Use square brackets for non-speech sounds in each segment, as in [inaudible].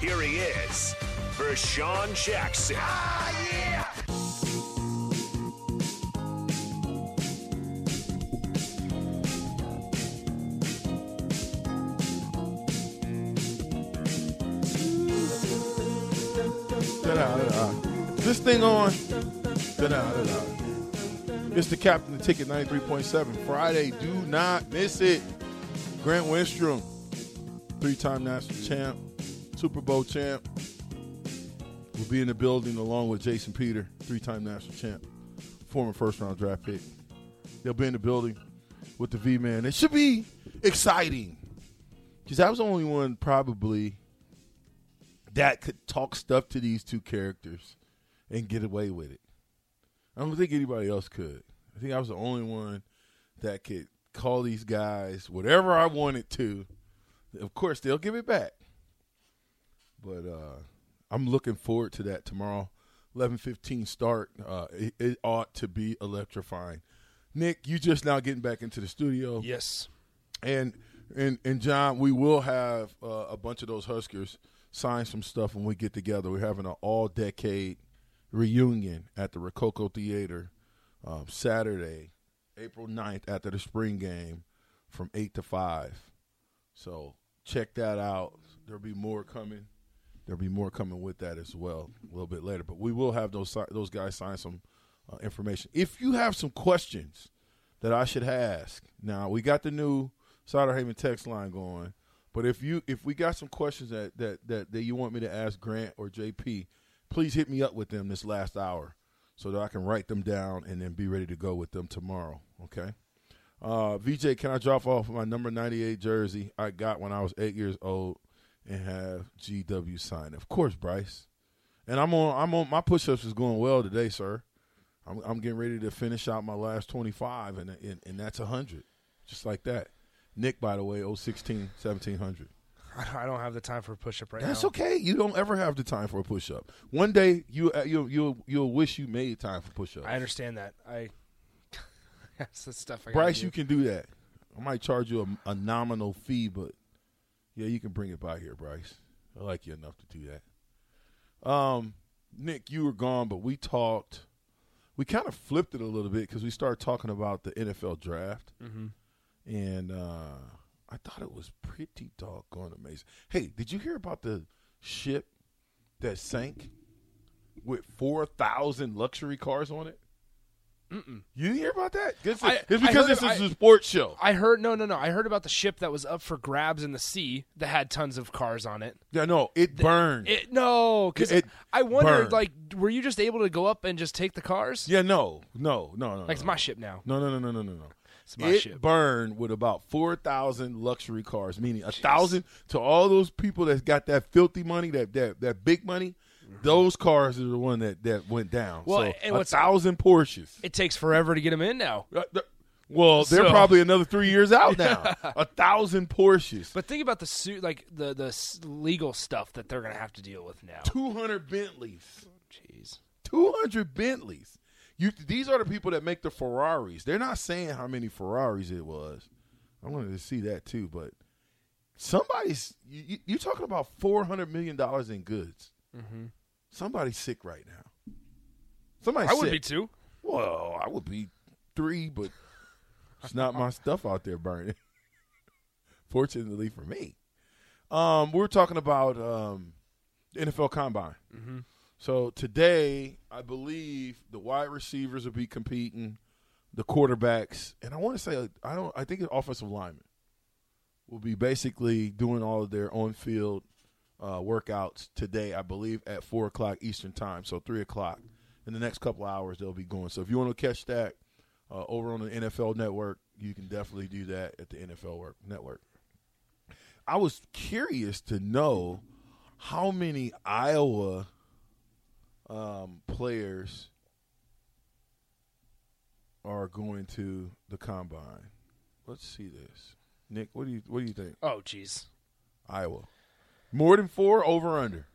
Here he is, Vershawn Jackson. Da-da-da-da. This thing on. Da-da-da-da. It's the Captain the Ticket 93.7. Friday, do not miss it. Grant Wistrom, three time national champ, Super Bowl champ, will be in the building along with Jason Peter, three time national champ, former first round draft pick. They'll be in the building with the V Man. It should be exciting because I was the only one probably that could talk stuff to these two characters and get away with it. I don't think anybody else could. I think I was the only one that could call these guys whatever I wanted to. Of course, they'll give it back. But uh, I'm looking forward to that tomorrow. 11:15 start. Uh, it, it ought to be electrifying. Nick, you just now getting back into the studio. Yes. And and and John, we will have uh, a bunch of those Huskers sign some stuff when we get together. We're having an all decade reunion at the Rococo Theater um, Saturday, April 9th after the spring game from 8 to 5. So check that out. There'll be more coming. There'll be more coming with that as well a little bit later. But we will have those those guys sign some uh, information. If you have some questions that I should ask, now we got the new Cider Haven text line going. But if you if we got some questions that, that that that you want me to ask Grant or JP, please hit me up with them this last hour so that I can write them down and then be ready to go with them tomorrow. Okay. Uh, VJ, can I drop off my number ninety eight jersey I got when I was eight years old and have GW sign? Of course, Bryce. And I'm on I'm on my push ups is going well today, sir. I'm I'm getting ready to finish out my last twenty five and, and and that's hundred. Just like that. Nick, by the way, 016, 1700. I don't have the time for a push-up right now. That's now. okay. You don't ever have the time for a push up. One day you uh, you you you'll wish you made time for push ups. I understand that. I [laughs] that's the stuff I Bryce, you can do that. I might charge you a, a nominal fee, but yeah, you can bring it by here, Bryce. I like you enough to do that. Um, Nick, you were gone, but we talked. We kind of flipped it a little bit because we started talking about the NFL draft, Mm-hmm. and uh, I thought it was pretty doggone amazing. Hey, did you hear about the ship that sank with four thousand luxury cars on it? Mm-mm. You didn't hear about that? It's, I- it's because this is a sports show. I heard no, no, no. I heard about the ship that was up for grabs in the sea that had tons of cars on it. Yeah, no, it burned. It no, because I wondered, burned. like, were you just able to go up and just take the cars? yeah, no, no, no, no. Like it's no. my ship now. No, no, no, no, no, no, no. It's my it ship. burned with about four thousand luxury cars, meaning a thousand to all those people that got that filthy money, that that that big money. Those cars are the one that that went down. Well, so and a thousand Porsches. It takes forever to get them in now. Uh, Well, they're So- probably another three years out [laughs] now. a thousand Porsches, But think about the suit, like the the legal stuff that they're gonna have to deal with now. two hundred Bentleys. Jeez. 200 Bentleys. You, these are the people that make the Ferraris. They're not saying how many Ferraris it was. I wanted to see that too, but somebody's you, you- you're talking about 400 million dollars in goods. Mm-hmm. Somebody's sick right now. Somebody's sick. I would sick. be too. Well, I would be three, but it's not my stuff out there burning. [laughs] Fortunately for me, um, we're talking about um, The NFL Combine. Mm-hmm. So today, I believe the wide receivers will be competing, the quarterbacks, and I want to say I don't. I think the offensive linemen will be basically doing all of their on-field uh, workouts today. I believe at four o'clock Eastern time, so three o'clock. In the next couple of hours, they'll be going. So if you want to catch that uh, over on the NFL Network, you can definitely do that at the NFL work, Network. I was curious to know how many Iowa um, players are going to the combine. Let's see this. Nick, what do you what do you think? Oh, jeez. Iowa. More than four, over under.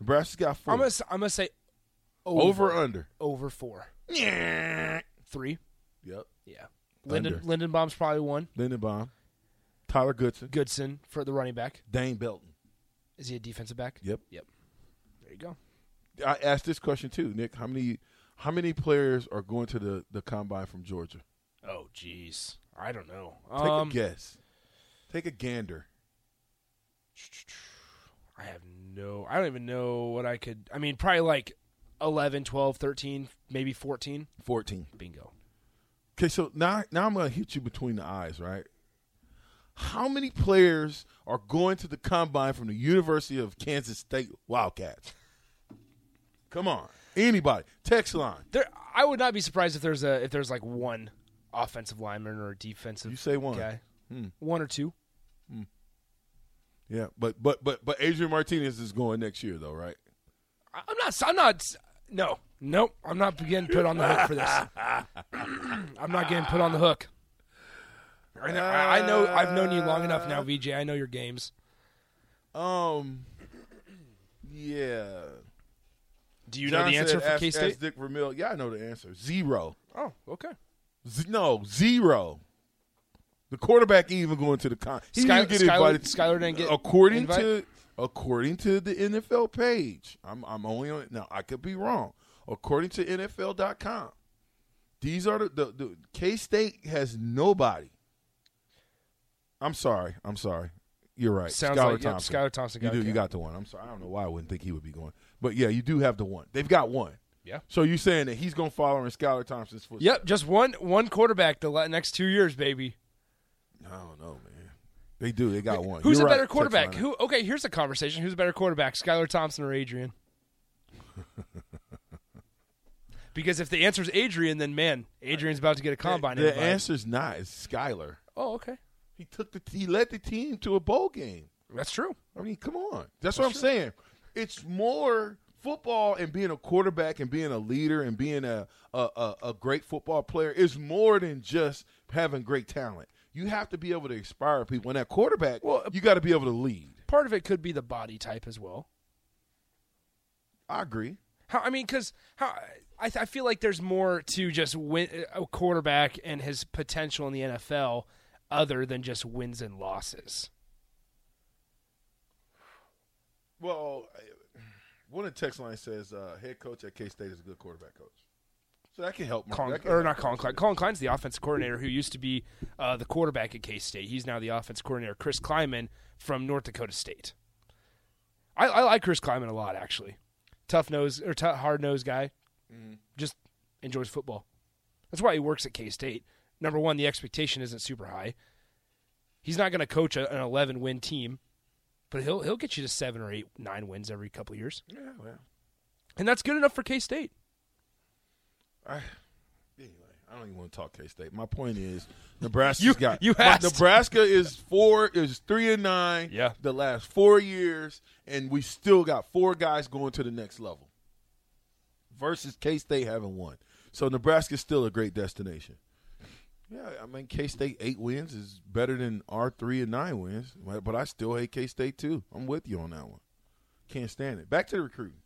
Nebraska's got 4 I'm gonna I'm gonna say over, over under. over four Yeah. three. Yep. Yeah. Linden. Linderbaum's probably one. Linderbaum. Tyler Goodson. Goodson for the running back. Dane Belton. Is he a defensive back? Yep. Yep. There you go. I asked this question too, Nick. How many how many players are going to the, the combine from Georgia? Oh, jeez. I don't know. Take um, a guess. Take a gander. I have no. I don't even know what I could. I mean, probably like 11, 12, 13, maybe 14. 14. Bingo. Okay, so now now I'm going to hit you between the eyes, right? How many players are going to the combine from the University of Kansas State Wildcats? Come on, anybody? Text line. There, I would not be surprised if there's a if there's like one offensive lineman or a defensive. You say one. guy, Hmm. one or two. Yeah, but but but but Adrian Martinez is going next year, though, right? I- I'm not. I'm not. No, nope. I'm not getting put on the hook for this. [laughs] I'm not getting put on the hook. I know, I I know. I've known you long enough now, VJ. I know your games. Um, yeah. Do you John know the answer said, for ask- K ask State? Dick Vermeil. Yeah, I know the answer. Zero. Oh, okay. Z- no, zero. The quarterback ain't even going to the con. He Sky- didn't get Skylar- invited. Skylar didn't get according invite? to according to the NFL page. I'm I'm only on now. I could be wrong. According to NFL.com, these are the the, the K State has nobody. I'm sorry. I'm sorry. You're right. Sounds Skylar like Thompson. Skylar Thompson You got do. it, You got the one. I'm sorry. I don't know why I wouldn't think he would be going, but yeah, you do have the one. They've got one. Yeah. So you saying that he's going to follow in Skylar Thompson's footsteps? Yep, just one one quarterback the next two years, baby. I don't know, man. They do. They got one. Who's You're a better text quarterback? Who? Okay, here's a conversation. Who's a better quarterback, Skylar Thompson or Adrian? [laughs] because if the answer is Adrian, then man, Adrian's about to get a combine. The invite. answer's not. It's Skylar. Oh, okay, He took the. He led the team to a bowl game. that's true. I mean, come on. That's, what I'm saying. It's more football and being a quarterback and being a leader and being a a, a, a great football player is more than just having great talent. You have to be able to inspire people. And that quarterback, Well, you got to be able to lead. Part of it could be the body type as well. I agree. How I mean, because how I, I feel like there's more to just win a quarterback and his potential in the NFL, other than just wins and losses. Well, one of the text line says uh, head coach at K State is a good quarterback coach. So that can help. Mark. Colin, can or help not Collin Klein. Collin Klein's the offensive coordinator who used to be uh, the quarterback at K State. He's now the offensive coordinator. Chris Klieman from North Dakota State. I, I like Chris Klieman a lot, actually. Tough nose or t- hard nosed guy. Mm-hmm. Just enjoys football. That's why he works at K State. Number one, the expectation isn't super high. He's not going to coach a, an 11 win team, but he'll he'll get you to seven or eight, nine wins every couple of years, Yeah, well, and that's good enough for K State. I, anyway, I don't even want to talk K State. My point is, [laughs] Nebraska's You- got you Nebraska is four is three and nine. Yeah. the last four years, and we still got four guys going to the next level. Versus K State having one, so Nebraska's still a great destination. Yeah, I mean K State eight wins is better than our three and nine wins, but but I still hate K State too. I'm with you on that one. Can't stand it. Back to the recruiting.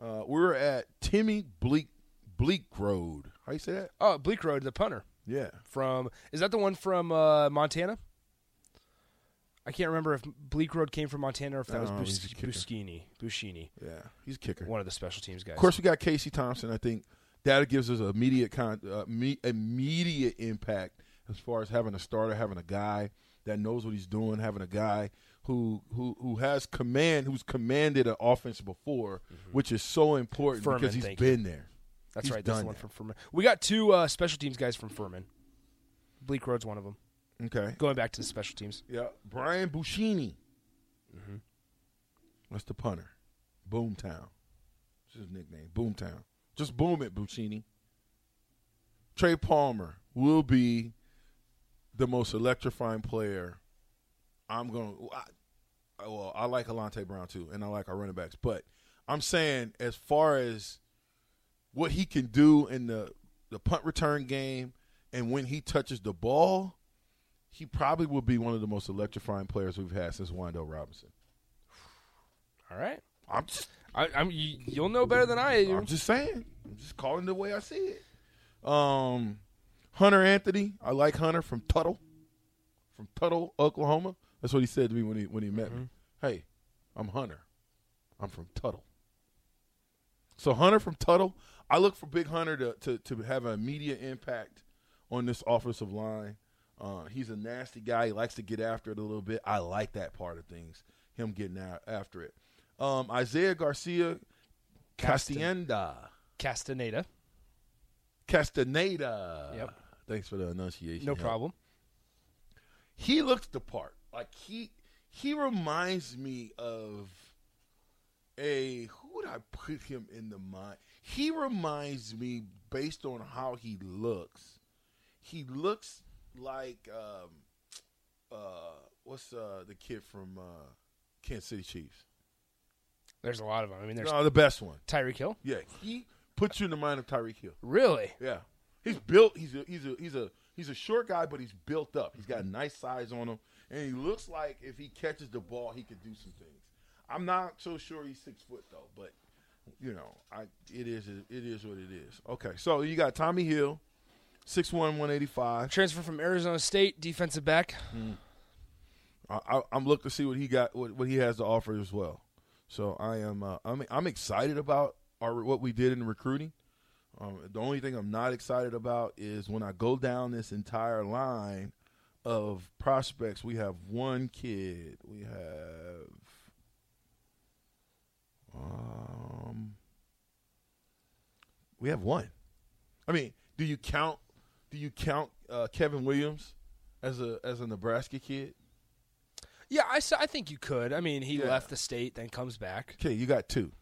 Uh, we're at Timmy Bleak Bleak Road. How you say that? Oh, Bleekrode, the punter. Yeah. from is that the one from uh, Montana? I can't remember if Bleekrode came from Montana or if that was Bus-. Buschini. Buschini, Yeah. He's a kicker. one of the special teams guys. Of course, we got Casey Thompson. I think that gives us immediate con- uh, me- immediate impact as far as having a starter, having a guy that knows what he's doing, having a guy who who who has command, who's commanded an offense before, which is so important Furman, because he's thank you. been there. That's He's right. That's the one from Furman. We got two uh, special teams guys from Furman. Bleekrode's one of them. Okay. Going back to the special teams. Yeah, Brian Buschini. Mm-hmm. That's the punter. Boomtown. That's his nickname. Boomtown. Just boom it, Buschini. Trey Palmer will be the most electrifying player. I'm going. I, well, I like Alante Brown too, and I like our running backs. But I'm saying, as far as what he can do in the the punt return game, and when he touches the ball, he probably will be one of the most electrifying players we've had since Wan'Dale Robinson. All right. I'm just, I, I'm. You, you'll know better than I do. I'm just saying. I'm just calling the way I see it. Um, Hunter Anthony, I like Hunter from Tuttle, from Tuttle, Oklahoma. That's what he said to me when he when he met me. Hey, I'm Hunter. I'm from Tuttle. So Hunter from Tuttle, I look for Big Hunter to to, to have an immediate impact on this offensive line. Uh, he's a nasty guy. He likes to get after it a little bit. I like that part of things. Him getting out after it. Um, Isaiah Garcia Castienda. Castaneda. Castaneda. Yep. Thanks for the enunciation. No help. problem. He looks the part. Like he he reminds me of a who would I put him in the mind? He reminds me based on how he looks. He looks like um uh what's uh the kid from uh Kansas City Chiefs? There's a lot of them. I mean, there's No, the best one. Tyreek Hill. Yeah, he puts you in the mind of Tyreek Hill. Really? Yeah, he's built. He's a he's a he's a he's a short guy, but he's built up. He's got a nice size on him, and he looks like if he catches the ball, he could do some things. I'm not so sure he's six foot though, but you know, I it is it is what it is. Okay, so you got Tommy Hill, six one one eighty five. Transfer from Arizona State, defensive back. I, I, I'm looking to see what he got, what, what he has to offer as well. So I am, uh, I'm, I'm excited about our what we did in recruiting. Um, the only thing I'm not excited about is when I go down this entire line of prospects. We have one kid. We have, um, we have one. I mean, do you count? Do you count uh, Kevin Williams as a as a Nebraska kid? Yeah, I, I think you could. I mean, he Yeah. left the state, then comes back. Okay, you got two.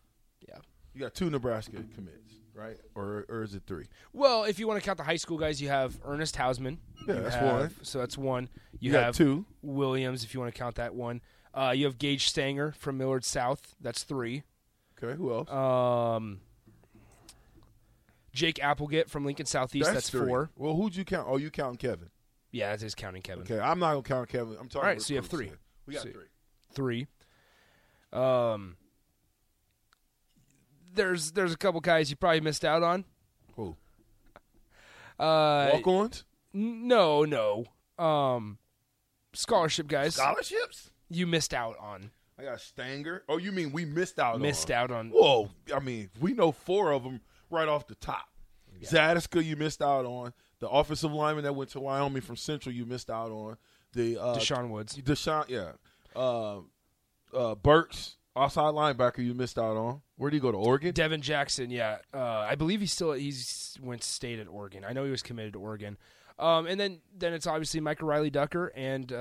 Yeah. You got two Nebraska commits, right? Or or is it three? Well, if you want to count the high school guys, you have Ernest Hausman. Yeah, that's have- one. So that's one. You, You got have two. Williams, if you want to count that one. Uh, you have Gage Stanger from Millard South. That's three. Okay, who else? Um, Jake Applegate from Lincoln Southeast. That's, three. four. Well, who'd you count? Oh, you counting Kevin. Yeah, that is his counting Kevin. Okay, I'm not gonna count Kevin. I'm talking. All right, so you have three. here. We got So- three. Three. Um, there's there's a couple guys you probably missed out on. Who? Uh, Walk-ons, no, no. Um, scholarship guys. scholarships. you missed out on. I got Stanger. Oh, you mean we missed out? Missed on. out on. Whoa! I mean, we know four of them right off the top. Zadiska, you missed out on. The offensive lineman that went to Wyoming from Central, you missed out on. The uh, Deshaun Woods. Deshaun, yeah. Uh, uh, Burks, outside linebacker, you missed out on. Where did he go to Oregon? Devin Jackson, yeah, uh, I believe he's still he's went state at Oregon. I know he was committed to Oregon. Um, and then then it's obviously Micah Riley Ducker and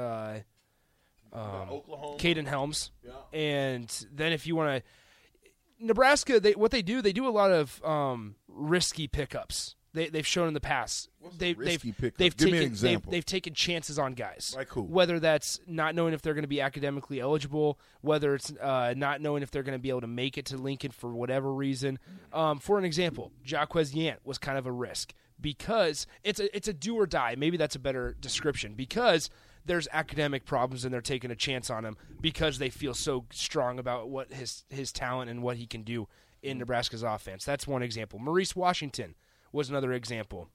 uh, Oklahoma. Caden Helms. Yeah. And then if you want to, Nebraska, they what they do, they do a lot of um, risky pickups. They, they've shown in the past. They, risky they've, pickup? They've Give taken. They've, they've taken chances on guys. Like who? Whether that's not knowing if they're going to be academically eligible, whether it's uh, not knowing if they're going to be able to make it to Lincoln for whatever reason. Um, for an example, Jaquez Yant was kind of a risk because it's a it's a do or die. Maybe that's a better description because there's academic problems and they're taking a chance on him because they feel so strong about what his his talent and what he can do in Nebraska's offense. That's one example. Maurice Washington was another example.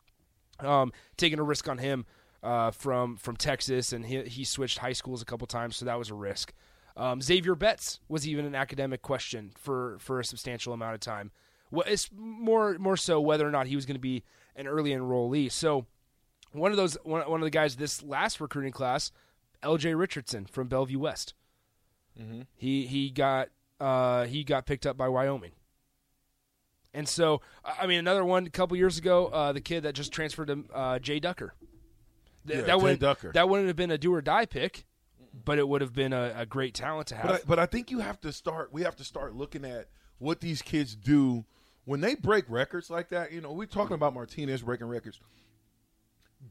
Um, taking a risk on him uh, from from Texas, and he, he switched high schools a couple times, so that was a risk. Um, Xavier Betts was even an academic question for for a substantial amount of time. Well, it's more more so whether or not he was going to be an early enrollee. So one of those one, one of the guys this last recruiting class, L.J. Richardson from Bellevue West. He he got uh, he got picked up by Wyoming. And so, I I mean, another one a couple years ago, uh, the kid that just transferred to uh, Jay Ducker. Th- Yeah, that Jay wouldn't, Ducker. That wouldn't have been a do or die pick, but it would have been a, a great talent to have. But I, but I think you have to start. We have to start looking at what these kids do when they break records like that. You know, we're talking about Martinez breaking records.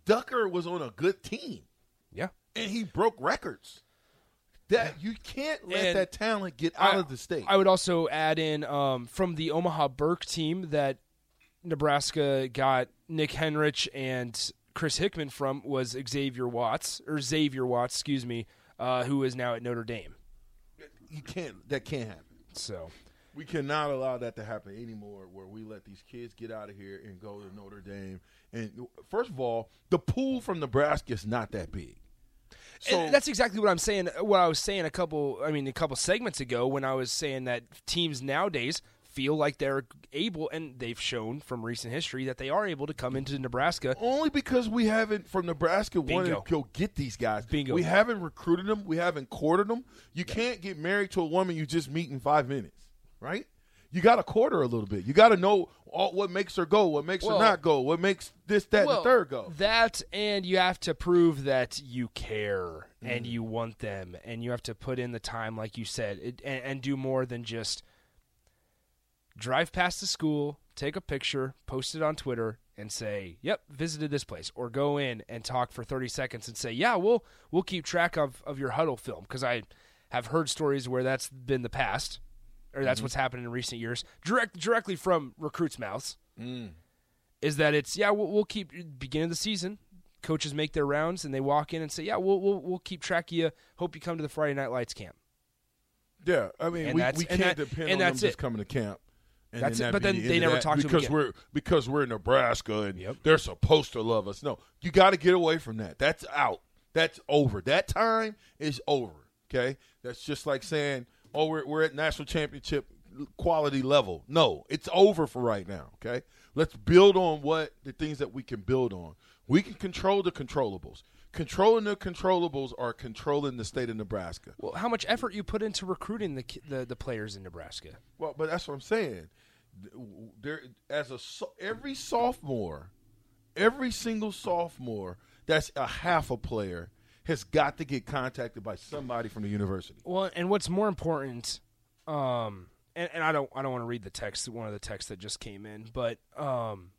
Ducker was on a good team yeah. and he broke records. That you can't let And that talent get out I- of the state. I would also add in um, from the Omaha Burke team that Nebraska got Nick Henrich and Chris Hickman from was Xavier Watts or Xavier Watts, excuse me, uh, who is now at Notre Dame. you can't. That can't happen. So We cannot allow that to happen anymore. Where we let these kids get out of here and go to Notre Dame. And first of all, the pool from Nebraska is not that big. So and that's exactly what I'm saying. What I was saying a couple, I mean, a couple segments ago when I was saying that teams nowadays feel like they're able, and they've shown from recent history that they are able to come into Nebraska. only because we haven't from Nebraska wanted to go get these guys. Bingo. We haven't recruited them. We haven't courted them. You can't get married to a woman you just meet in five minutes, right? You got to court her a little bit. You got to know all, what makes her go, what makes Well- her not go, what makes this, that, and the third go. That and you have to prove that you care Mm-hmm. and you want them, and you have to put in the time, like you said, it, and, and do more than just drive past the school, take a picture, post it on Twitter, and say, "Yep, visited this place," or go in and talk for thirty seconds and say, "Yeah, we'll we'll keep track of of your Hudl film," because I have heard stories where that's been the past, or that's mm-hmm. what's happened in recent years, direct directly from recruits' mouths mm. is that it's yeah we'll, we'll keep beginning of the season coaches make their rounds and they walk in and say yeah we'll we'll, we'll keep track of you hope you come to the friday night lights camp Yeah, I mean, And we, we can't that- depend on them that's just coming to camp. And That's then it, that but then the they never talk to because we're because we're in Nebraska and Yep. they're supposed to love us. No, you got to get away from that. That's out. That's over. That time is over. Okay, that's just like saying, "Oh, we're we're at national championship quality level." No, it's over for right now. Okay, let's build on what the things that we can build on. We can control the controllables. Controlling the controllables are controlling the state of Nebraska. well how much effort you put into recruiting the the, the players in nebraska Well, but that's what I'm saying. There, as a every sophomore, every single sophomore that's a half a player has got to get contacted by somebody from the university. well and what's more important um and, and i don't i don't want to read the text one of the texts that just came in but um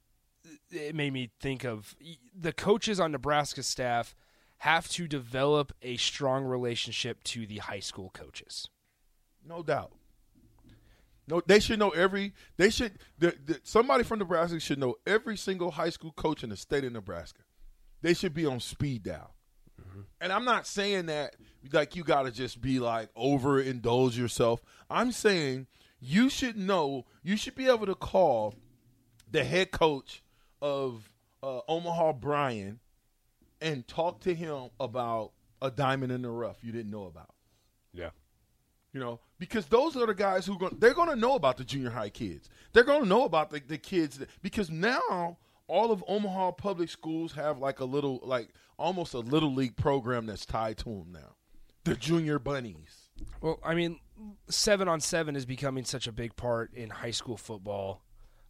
it made me think of the coaches on Nebraska staff have to develop a strong relationship to the high school coaches No doubt. No, they should know every. They should. The, the, somebody from Nebraska should know every single high school coach in the state of Nebraska. They should be on speed dial. And I'm not saying that like you got to just be like overindulge yourself. I'm saying you should know. You should be able to call the head coach of uh, Omaha Bryan and talk to him about a diamond in the rough you didn't know about. yeah You know, because those are the guys who go, they're going to know about the junior high kids. They're going to know about the, the kids that, because now all of Omaha public schools have like a little, like almost a little league program that's tied to them now. The junior bunnies. Well, I mean, seven on seven is becoming such a big part in high school football.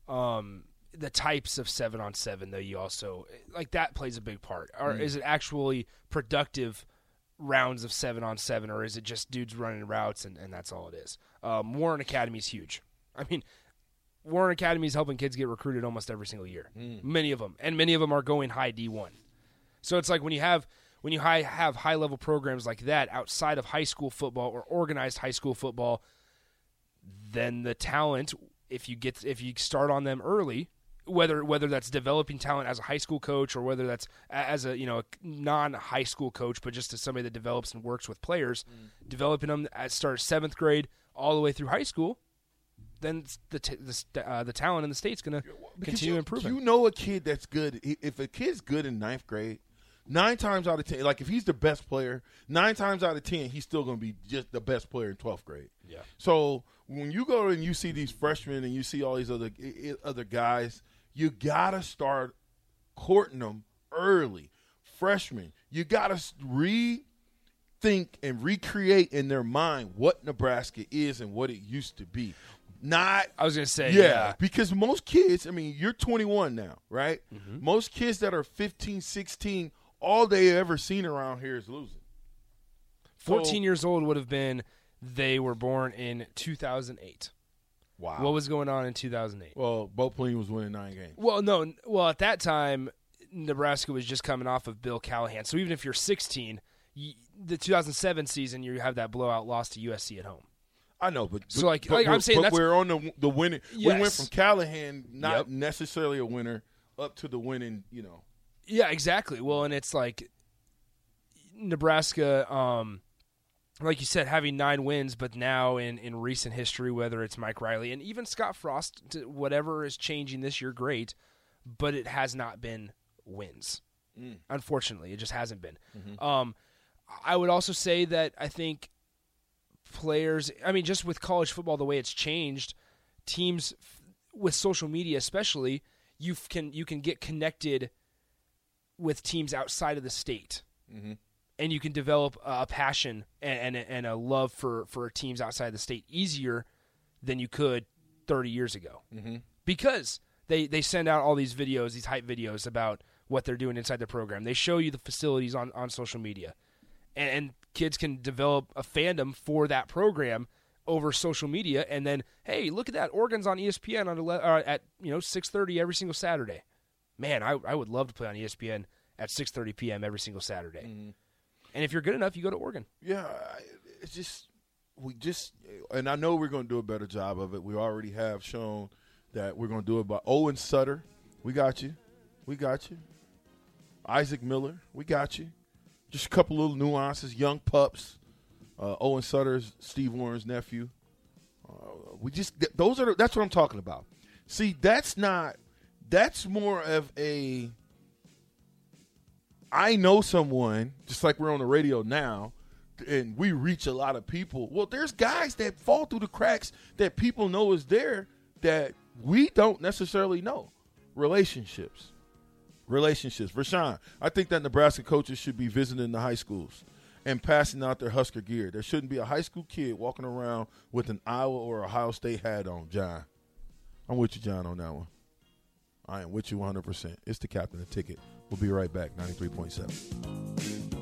Um, the types of seven on seven, though, you also like that plays a big part. Or is it actually productive rounds of seven on seven, or is it just dudes running routes and, and that's all it is? Um, Warren Academy is huge. I mean, Warren Academy is helping kids get recruited almost every single year. Mm. Many of them, and many of them are going high D one. So it's like when you have when you high, have high level programs like that outside of high school football or organized high school football, then the talent, if you get if you start on them early, whether whether that's developing talent as a high school coach or whether that's as a you know a non high school coach, but just as somebody that develops and works with players, mm. developing them at start seventh grade all the way through high school, then the t- the, st- uh, the talent in the state's going to continue you, improving. You know a kid that's good. If a kid's good in ninth grade, nine times out of ten, like if he's the best player, nine times out of ten, he's still going to be just the best player in twelfth grade. Yeah. So when you go and you see these freshmen and you see all these other i- i- other guys, you gotta start courting them early. Freshmen, you gotta s- read think and recreate in their mind what Nebraska is and what it used to be. Not I was gonna say yeah, yeah. because most kids, I mean, you're 21 now, right? Mm-hmm. Most kids that are 15, 16, all they ever seen around here is losing. 14 years old would have been they were born in 2008. Wow. What was going on in 2008? well, Bo Pelini was winning nine games. Well, no, well at that time Nebraska was just coming off of Bill Callahan. So even if you're 16, y the 2007 season you have that blowout loss to USC at home. I know, but So, like- but like I'm saying but we're on the the winning. We went from Callahan, not Yep. necessarily a winner, up to the winning. You know, Yeah, exactly. Well, and it's like Nebraska, um, like you said, having nine wins, but now in, in recent history, whether it's Mike Riley and even Scott Frost, whatever is changing this year, great, but it has not been wins. Unfortunately, it just hasn't been. Um, I would also say that I think players, I mean, just with college football, the way it's changed, teams with social media, especially, you can you can get connected with teams outside of the state, and you can develop a passion and, and and a love for for teams outside the state easier than you could 30 years ago, mm-hmm. because they they send out all these videos, these hype videos about what they're doing inside the program. They show you the facilities on on social media, and, and kids can develop a fandom for that program over social media and then hey look at that oregon's on espn on ele- uh, at you know 6.30 every single saturday man I, I would love to play on espn at 6.30 p.m every single saturday and if you're good enough you go to oregon yeah, it's just we just, and I know we're going to do a better job of it. We already have shown that we're going to do it by Owen Sutter. We got you, we got you. Isaac Miller, we got you. Just a couple little nuances. Young pups. Uh, Owen Sutter's Steve Warren's nephew. Uh, we just th- those are that's what I'm talking about. See, that's not that's more of a I know someone just like we're on the radio now and we reach a lot of people. Well, there's guys that fall through the cracks that people know is there that we don't necessarily know. Relationships. Relationships. Rashawn, I think that Nebraska coaches should be visiting the high schools and passing out their Husker gear. There shouldn't be a high school kid walking around with an Iowa or Ohio State hat on, John. I'm with you, John, on that one. I am with you 100%. It's the captain of the ticket. We'll be right back, 93.7.